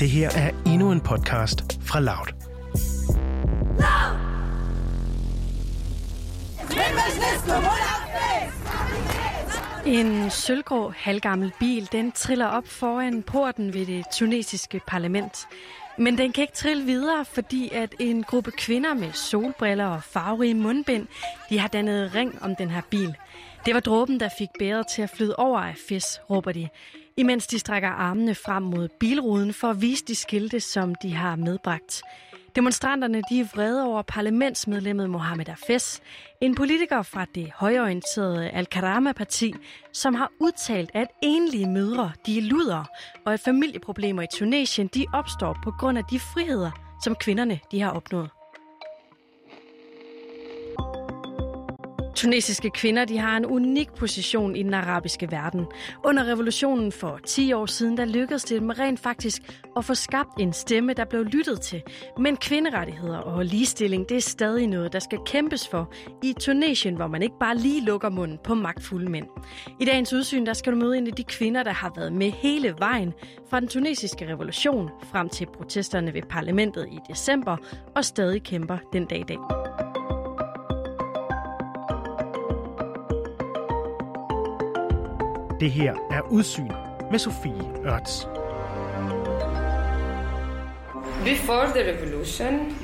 Det her er endnu en podcast fra Loud. En sølvgrå, halvgammel bil, den triller op foran porten ved det tunesiske parlament. Men den kan ikke trille videre, fordi at en gruppe kvinder med solbriller og farverige mundbind, de har dannet ring om den her bil. Det var dråben, der fik bæret til at flyde over af fis, råber de, imens de strækker armene frem mod bilruden for at vise de skilte, som de har medbragt. Demonstranterne de er vrede over parlamentsmedlemmet Mohamed Afes, en politiker fra det højorienterede Al-Karama-parti, som har udtalt, at enlige mødre de er luder, og at familieproblemer i Tunesien de opstår på grund af de friheder, som kvinderne de har opnået. Tunesiske kvinder de har en unik position i den arabiske verden. Under revolutionen for 10 år siden, der lykkedes det dem rent faktisk at få skabt en stemme, der blev lyttet til. Men kvinderettigheder og ligestilling, det er stadig noget, der skal kæmpes for i Tunesien, hvor man ikke bare lige lukker munden på magtfulde mænd. I dagens udsyn, der skal du møde en af de kvinder, der har været med hele vejen fra den tunesiske revolution frem til protesterne ved parlamentet i december og stadig kæmper den dag i dag. Det her er Udsyn med Sofie Ørts. Before the revolution,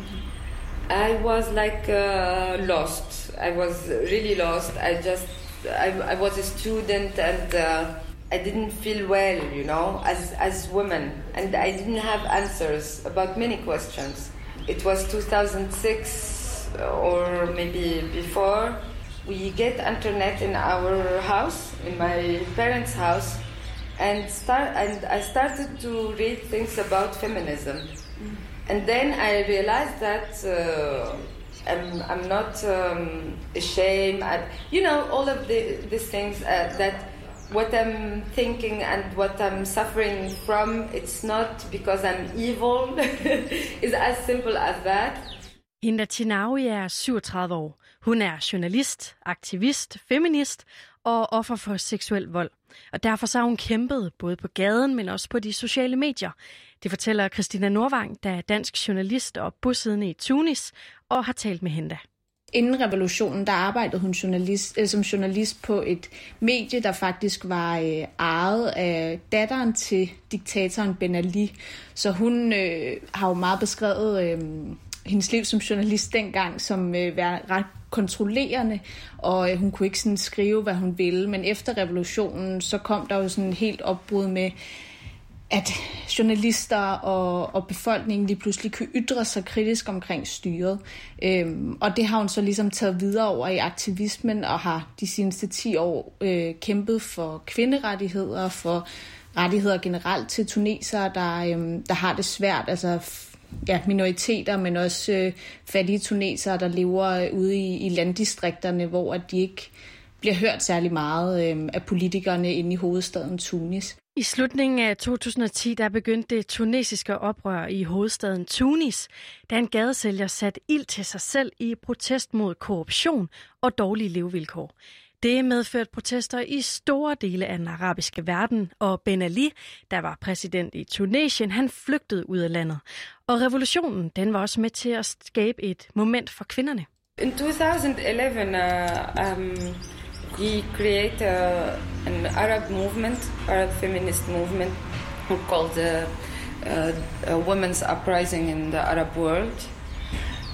I was like uh, lost. I was really lost. I just, I, I was a student and uh, I didn't feel well, you know, as, as women. And I didn't have answers about many questions. It was 2006 or maybe before we get internet in our house, in my parents' house, and start and I started to read things about feminism, and then I realized that uh, I'm I'm not um, ashamed. I, you know, all of the these things uh, that what I'm thinking and what I'm suffering from, it's not because I'm evil. it's as simple as that. Hinda Chinawi er 37 år. Hun er journalist, aktivist, feminist og offer for seksuel vold. Og derfor så har hun kæmpet både på gaden, men også på de sociale medier. Det fortæller Christina Norvang, der er dansk journalist og bosiddende i Tunis, og har talt med hende. Inden revolutionen, der arbejdede hun journalist, øh, som journalist på et medie, der faktisk var øh, ejet af datteren til diktatoren Ben Ali. Så hun øh, har jo meget beskrevet øh, hendes liv som journalist dengang som øh, være ret kontrollerende, og øh, hun kunne ikke sådan skrive, hvad hun ville. Men efter revolutionen, så kom der jo sådan helt opbrud med, at journalister og, og befolkningen lige pludselig kunne ytre sig kritisk omkring styret. Øhm, og det har hun så ligesom taget videre over i aktivismen, og har de seneste 10 år øh, kæmpet for kvinderettigheder, for rettigheder generelt til tunesere, der, øhm, der har det svært. Altså ja, minoriteter, men også øh, fattige tunesere, der lever øh, ude i, i landdistrikterne, hvor at de ikke bliver hørt særlig meget øh, af politikerne inde i hovedstaden Tunis. I slutningen af 2010 der begyndte det tunesiske oprør i hovedstaden Tunis, da en gadesælger satte ild til sig selv i protest mod korruption og dårlige levevilkår. Det medførte protester i store dele af den arabiske verden, og Ben Ali, der var præsident i Tunesien, han flygtede ud af landet. Og revolutionen, den var også med til at skabe et moment for kvinderne. In 2011, uh, um, he created uh, an Arab movement, Arab feminist movement, called the uh, uh, Women's Uprising in the Arab world.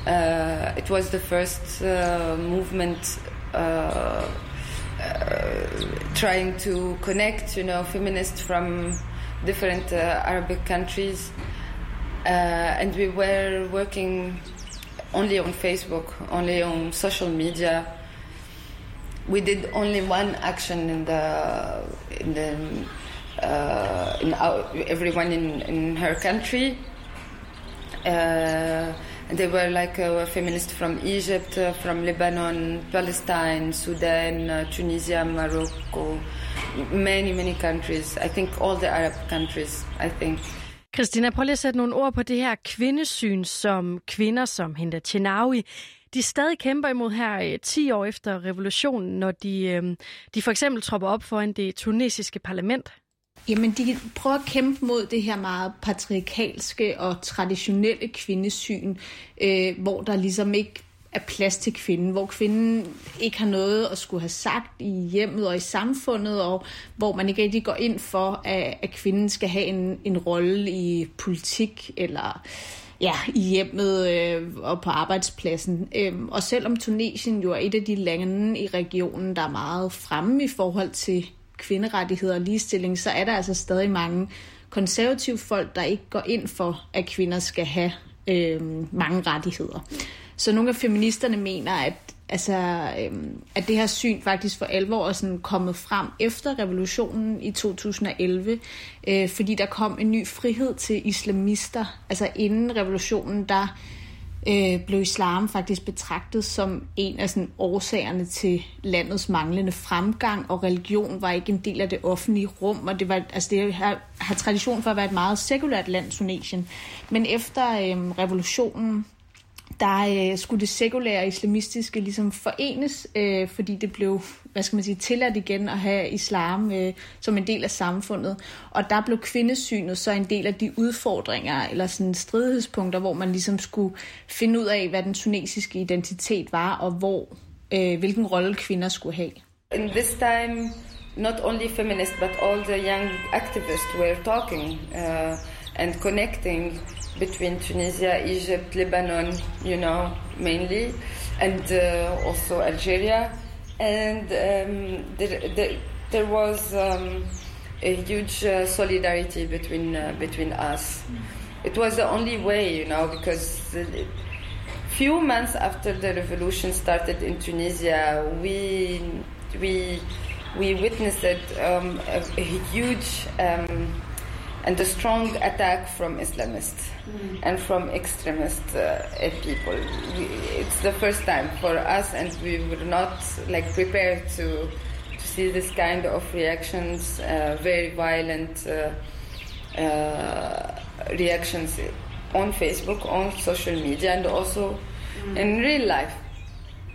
Uh, it was the first uh, movement uh, trying to connect, you know, feminists from different uh, Arabic countries, uh, and we were working only on Facebook, only on social media. We did only one action in the in the uh, in our, everyone in, in her country. Uh, they were like uh, feminists from Egypt, uh, from Lebanon, Palestine, Sudan, uh, Tunisia, Morocco, many, many countries. I think all the Arab countries, I think. Christina, prøv lige at sætte nogle ord på det her kvindesyn, som kvinder som Hinda Chenawi, de stadig kæmper imod her øh, 10 år efter revolutionen, når de, øh, de for eksempel tropper op foran det tunesiske parlament. Jamen, de prøver at kæmpe mod det her meget patriarkalske og traditionelle kvindesyn, øh, hvor der ligesom ikke er plads til kvinden, hvor kvinden ikke har noget at skulle have sagt i hjemmet og i samfundet, og hvor man ikke rigtig går ind for, at, at kvinden skal have en, en rolle i politik eller ja, i hjemmet øh, og på arbejdspladsen. Øhm, og selvom Tunesien jo er et af de lande i regionen, der er meget fremme i forhold til kvinderettigheder og ligestilling, så er der altså stadig mange konservative folk, der ikke går ind for, at kvinder skal have øh, mange rettigheder. Så nogle af feministerne mener, at, altså, øh, at det her syn faktisk for alvor er sådan kommet frem efter revolutionen i 2011, øh, fordi der kom en ny frihed til islamister. Altså inden revolutionen, der øh, Øh, blev islam faktisk betragtet som en af sådan, årsagerne til landets manglende fremgang, og religion var ikke en del af det offentlige rum, og det, var, altså det har, har tradition for at være et meget sekulært land, Tunesien. Men efter øh, revolutionen der øh, skulle det sekulære islamistiske ligesom forenes, øh, fordi det blev, hvad skal man sige, tilladt igen at have islam øh, som en del af samfundet. Og der blev kvindesynet så en del af de udfordringer eller sådan stridighedspunkter, hvor man ligesom skulle finde ud af, hvad den tunesiske identitet var, og hvor øh, hvilken rolle kvinder skulle have. In this time, not only feminists, but all the young activists were talking uh, and connecting between Tunisia, Egypt, Lebanon, you know, mainly, and uh, also Algeria. And um, there, there, there, was um, a huge uh, solidarity between uh, between us. It was the only way, you know, because a few months after the revolution started in Tunisia, we we we witnessed um, a, a, huge um, and the strong attack from Islamists mm. and from extremist uh, people. We, it's the first time for us, and we were not like prepared to to see this kind of reactions, uh, very violent uh, uh reactions on Facebook, on social media, and also mm. in real life.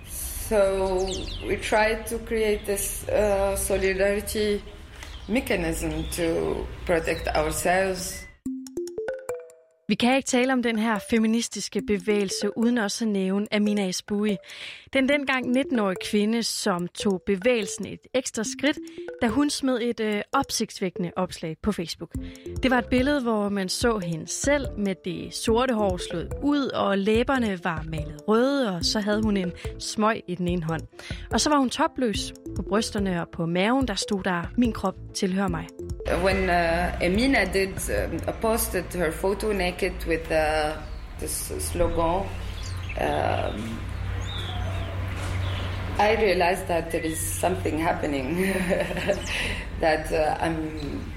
So we tried to create this uh, solidarity mechanism to protect ourselves. Vi kan ikke tale om den her feministiske bevægelse uden også at nævne Amina Esbui. Den dengang 19-årige kvinde, som tog bevægelsen et ekstra skridt, da hun smed et øh, opsigtsvækkende opslag på Facebook. Det var et billede, hvor man så hende selv med det sorte hår slået ud, og læberne var malet røde, og så havde hun en smøg i den ene hånd. Og så var hun topløs på brysterne og på maven, der stod der, min krop tilhører mig. When uh, Amina did uh, posted her photo naked with uh, this slogan, um, I realized that there is something happening. that uh, I'm,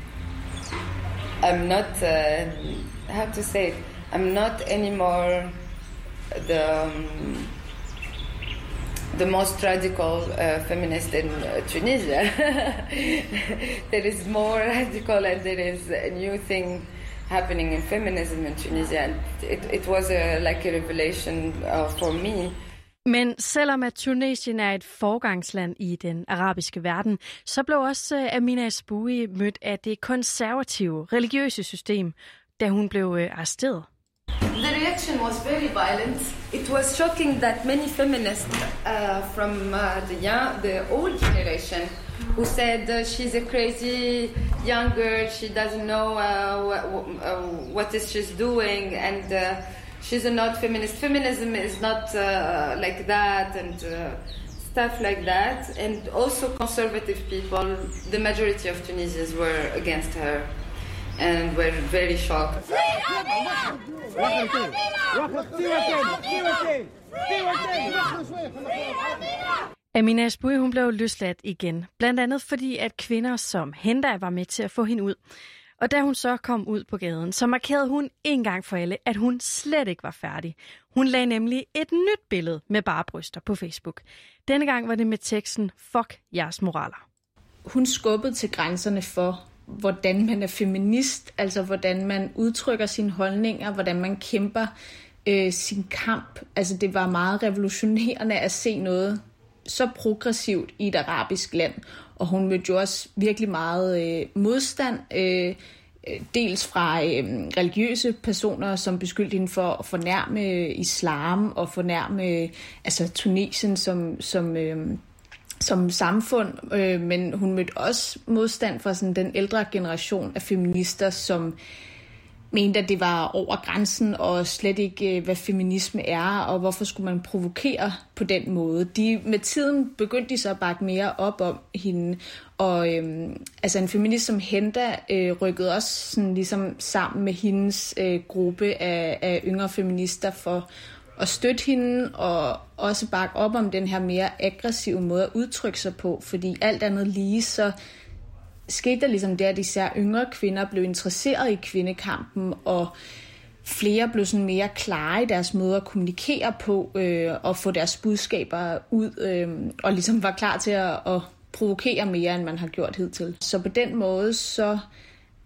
I'm not, uh, how to say it, I'm not anymore the, um, the most radical uh, feminist in uh, Tunisia. there is more radical and there is a new thing happening in feminism in Tunisia. And it, it was a, like a revelation uh, for me. Men selvom at Tunesien er et forgangsland i den arabiske verden, så blev også uh, Amina Esboui mødt af det konservative religiøse system, da hun blev uh, arresteret. The reaction was very violent. It was shocking that many feminists uh, from uh, the young, the old generation who said uh, she's a crazy young girl, she doesn't know uh, what, uh, what is she's doing, and uh, she's a not feminist. Feminism is not like that and stuff like that. And also conservative people, the majority of Tunisians were against her and were very shocked. Amina Asbui, hun blev løsladt igen, blandt andet fordi, at kvinder som Henda var med til at få hende ud. Og da hun så kom ud på gaden, så markerede hun en gang for alle, at hun slet ikke var færdig. Hun lagde nemlig et nyt billede med bare bryster på Facebook. Denne gang var det med teksten, fuck jeres moraler. Hun skubbede til grænserne for, hvordan man er feminist, altså hvordan man udtrykker sine holdninger, hvordan man kæmper øh, sin kamp. Altså det var meget revolutionerende at se noget så progressivt i et arabisk land, og hun mødte jo også virkelig meget øh, modstand, øh, øh dels fra øh, religiøse personer, som beskyldte hende for at fornærme øh, islam og fornærme øh, altså Tunesien som, som, øh, som samfund, øh, men hun mødte også modstand fra sådan den ældre generation af feminister, som mente, at det var over grænsen og slet ikke, øh, hvad feminisme er, og hvorfor skulle man provokere på den måde. De, med tiden begyndte de så at bakke mere op om hende, og øh, altså en feminist som Henda øh, rykkede også sådan ligesom sammen med hendes øh, gruppe af, af yngre feminister for at støtte hende og også bakke op om den her mere aggressive måde at udtrykke sig på, fordi alt andet lige så skete der ligesom det, at især yngre kvinder blev interesseret i kvindekampen, og flere blev sådan mere klare i deres måde at kommunikere på, øh, og få deres budskaber ud, øh, og ligesom var klar til at, at provokere mere, end man har gjort hidtil. Så på den måde, så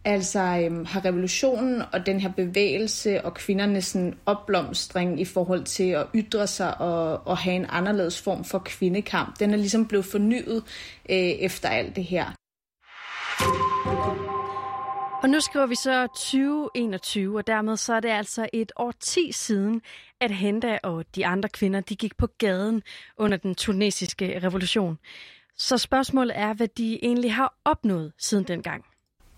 altså øhm, har revolutionen og den her bevægelse og kvindernes sådan, opblomstring i forhold til at ytre sig og, og have en anderledes form for kvindekamp, den er ligesom blevet fornyet øh, efter alt det her. Og nu skriver vi så 2021, og dermed så er det altså et år ti siden, at Henda og de andre kvinder de gik på gaden under den tunesiske revolution. Så spørgsmålet er, hvad de egentlig har opnået siden dengang.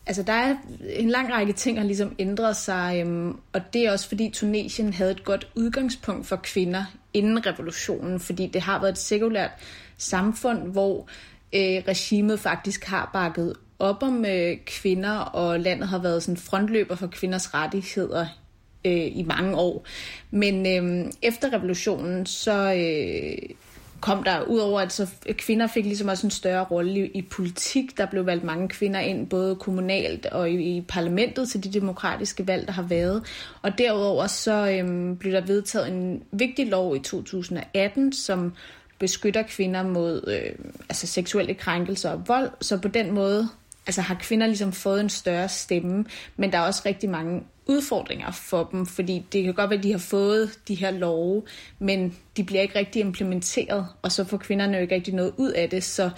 Altså, der er en lang række ting, der har ligesom ændret sig, øhm, og det er også fordi Tunesien havde et godt udgangspunkt for kvinder inden revolutionen, fordi det har været et sekulært samfund, hvor øh, regimet faktisk har bakket op om øh, kvinder, og landet har været sådan frontløber for kvinders rettigheder øh, i mange år. Men øh, efter revolutionen, så øh, kom der, udover at så kvinder fik ligesom også en større rolle i, i politik, der blev valgt mange kvinder ind, både kommunalt og i, i parlamentet til de demokratiske valg, der har været. Og derudover så øhm, blev der vedtaget en vigtig lov i 2018, som beskytter kvinder mod øh, altså seksuelle krænkelser og vold. Så på den måde altså har kvinder ligesom fået en større stemme, men der er også rigtig mange udfordringer for dem, fordi det kan godt være, at de har fået de her love, men de bliver ikke rigtig implementeret, og så får kvinderne jo ikke rigtig noget ud af det, så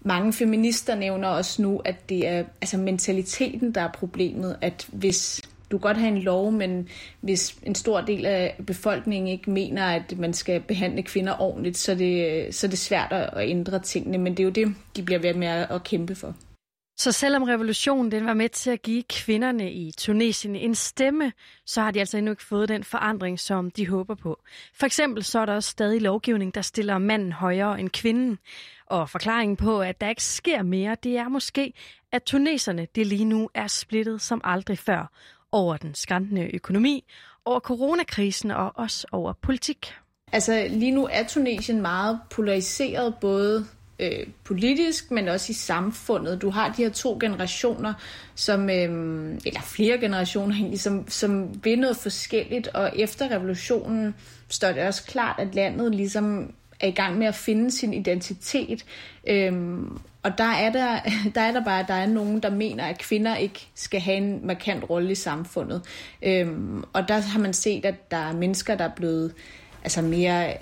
mange feminister nævner også nu, at det er altså mentaliteten, der er problemet, at hvis du godt have en lov, men hvis en stor del af befolkningen ikke mener, at man skal behandle kvinder ordentligt, så er det, så er det svært at ændre tingene, men det er jo det, de bliver ved med at kæmpe for. Så selvom revolutionen den var med til at give kvinderne i Tunesien en stemme, så har de altså endnu ikke fået den forandring, som de håber på. For eksempel så er der også stadig lovgivning, der stiller manden højere end kvinden. Og forklaringen på, at der ikke sker mere, det er måske, at tuneserne det lige nu er splittet som aldrig før over den skræntende økonomi, over coronakrisen og også over politik. Altså lige nu er Tunesien meget polariseret, både øh, politisk, men også i samfundet. Du har de her to generationer, som, øh, eller flere generationer egentlig, som, som vil noget forskelligt, og efter revolutionen står det også klart, at landet ligesom er i gang med at finde sin identitet. Øhm, og der er der, der er der bare, at der er nogen, der mener, at kvinder ikke skal have en markant rolle i samfundet. Øhm, og der har man set, at der er mennesker, der er blevet altså mere øh,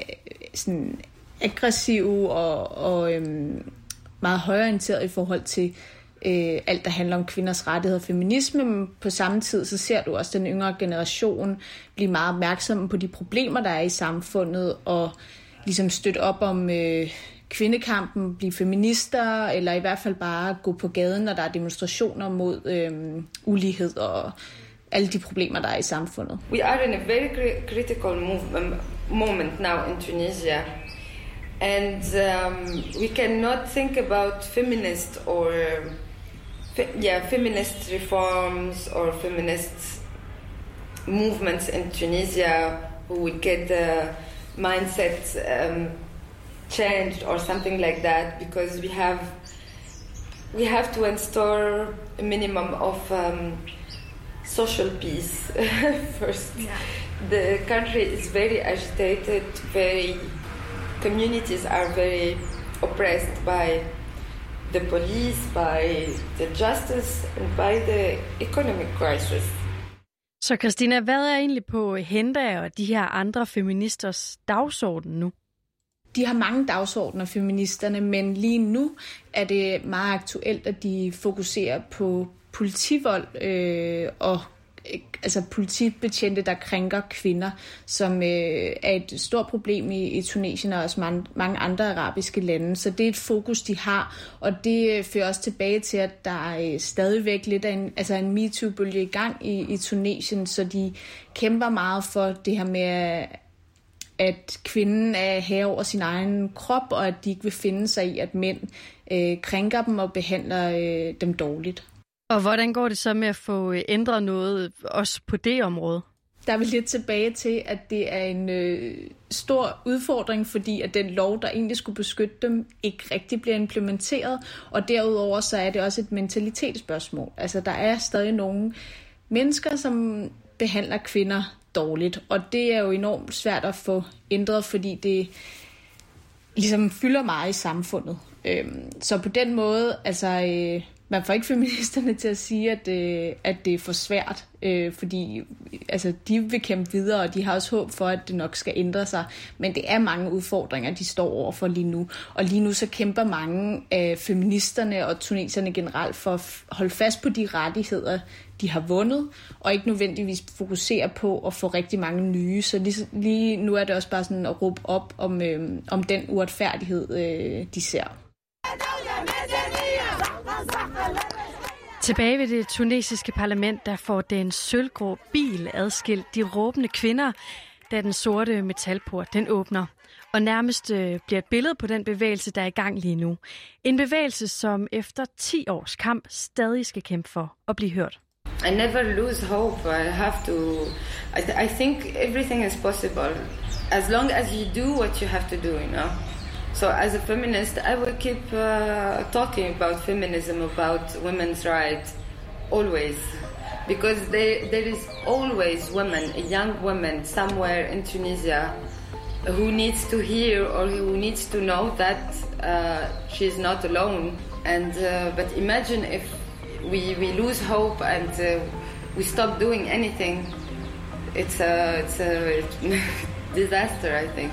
sådan aggressive og, og øhm, meget højorienterede i forhold til øh, alt, der handler om kvinders rettigheder og feminisme, men på samme tid, så ser du også den yngre generation blive meget opmærksomme på de problemer, der er i samfundet, og ligesom støtte op om øh, kvindekampen, blive feminister, eller i hvert fald bare gå på gaden, når der er demonstrationer mod øh, ulighed og alle de problemer, der er i samfundet. We are in a very critical movement, um, moment now in Tunisia. And um, we cannot think about feminist or fe- yeah feminist reforms or feminist movements in Tunisia who would get the mindset um, changed or something like that because we have we have to install a minimum of um, social peace first. Yeah. The country is very agitated, very communities are very oppressed by the police, by the justice, and by the economic crisis. Så Christina, hvad er egentlig på Henda og de her andre feministers dagsorden nu? de har mange dagsordner, feministerne, men lige nu er det meget aktuelt, at de fokuserer på politivold øh, og altså politibetjente, der krænker kvinder, som øh, er et stort problem i, i Tunesien og også mange, mange andre arabiske lande. Så det er et fokus, de har, og det øh, fører også tilbage til, at der er øh, stadigvæk lidt af en, altså en MeToo-bølge i gang i, i Tunesien, så de kæmper meget for det her med, at kvinden er her over sin egen krop, og at de ikke vil finde sig i, at mænd øh, krænker dem og behandler øh, dem dårligt. Og hvordan går det så med at få øh, ændret noget øh, også på det område? Der er vi lidt tilbage til, at det er en øh, stor udfordring, fordi at den lov, der egentlig skulle beskytte dem, ikke rigtig bliver implementeret. Og derudover så er det også et mentalitetsspørgsmål. Altså der er stadig nogle mennesker, som behandler kvinder dårligt. Og det er jo enormt svært at få ændret, fordi det ligesom fylder meget i samfundet. Øhm, så på den måde, altså... Øh, man får ikke feministerne til at sige, at, øh, at det er for svært, øh, fordi altså, de vil kæmpe videre, og de har også håb for, at det nok skal ændre sig. Men det er mange udfordringer, de står overfor lige nu. Og lige nu så kæmper mange af feministerne og tuneserne generelt for at holde fast på de rettigheder, de har vundet, og ikke nødvendigvis fokusere på at få rigtig mange nye. Så lige, lige nu er det også bare sådan at råbe op om, øh, om den uretfærdighed, øh, de ser. Tilbage ved det tunesiske parlament, der får den sølvgrå bil adskilt de råbende kvinder, da den sorte metalport den åbner. Og nærmest øh, bliver et billede på den bevægelse, der er i gang lige nu. En bevægelse, som efter 10 års kamp stadig skal kæmpe for at blive hørt. I never lose hope. I have to. I, th- I think everything is possible as long as you do what you have to do. You know. So as a feminist, I will keep uh, talking about feminism, about women's rights, always. Because there, there is always women, a young woman somewhere in Tunisia who needs to hear or who needs to know that uh, she's not alone. And uh, but imagine if we, we lose hope and uh, we stop doing anything. It's a, it's a disaster, I think.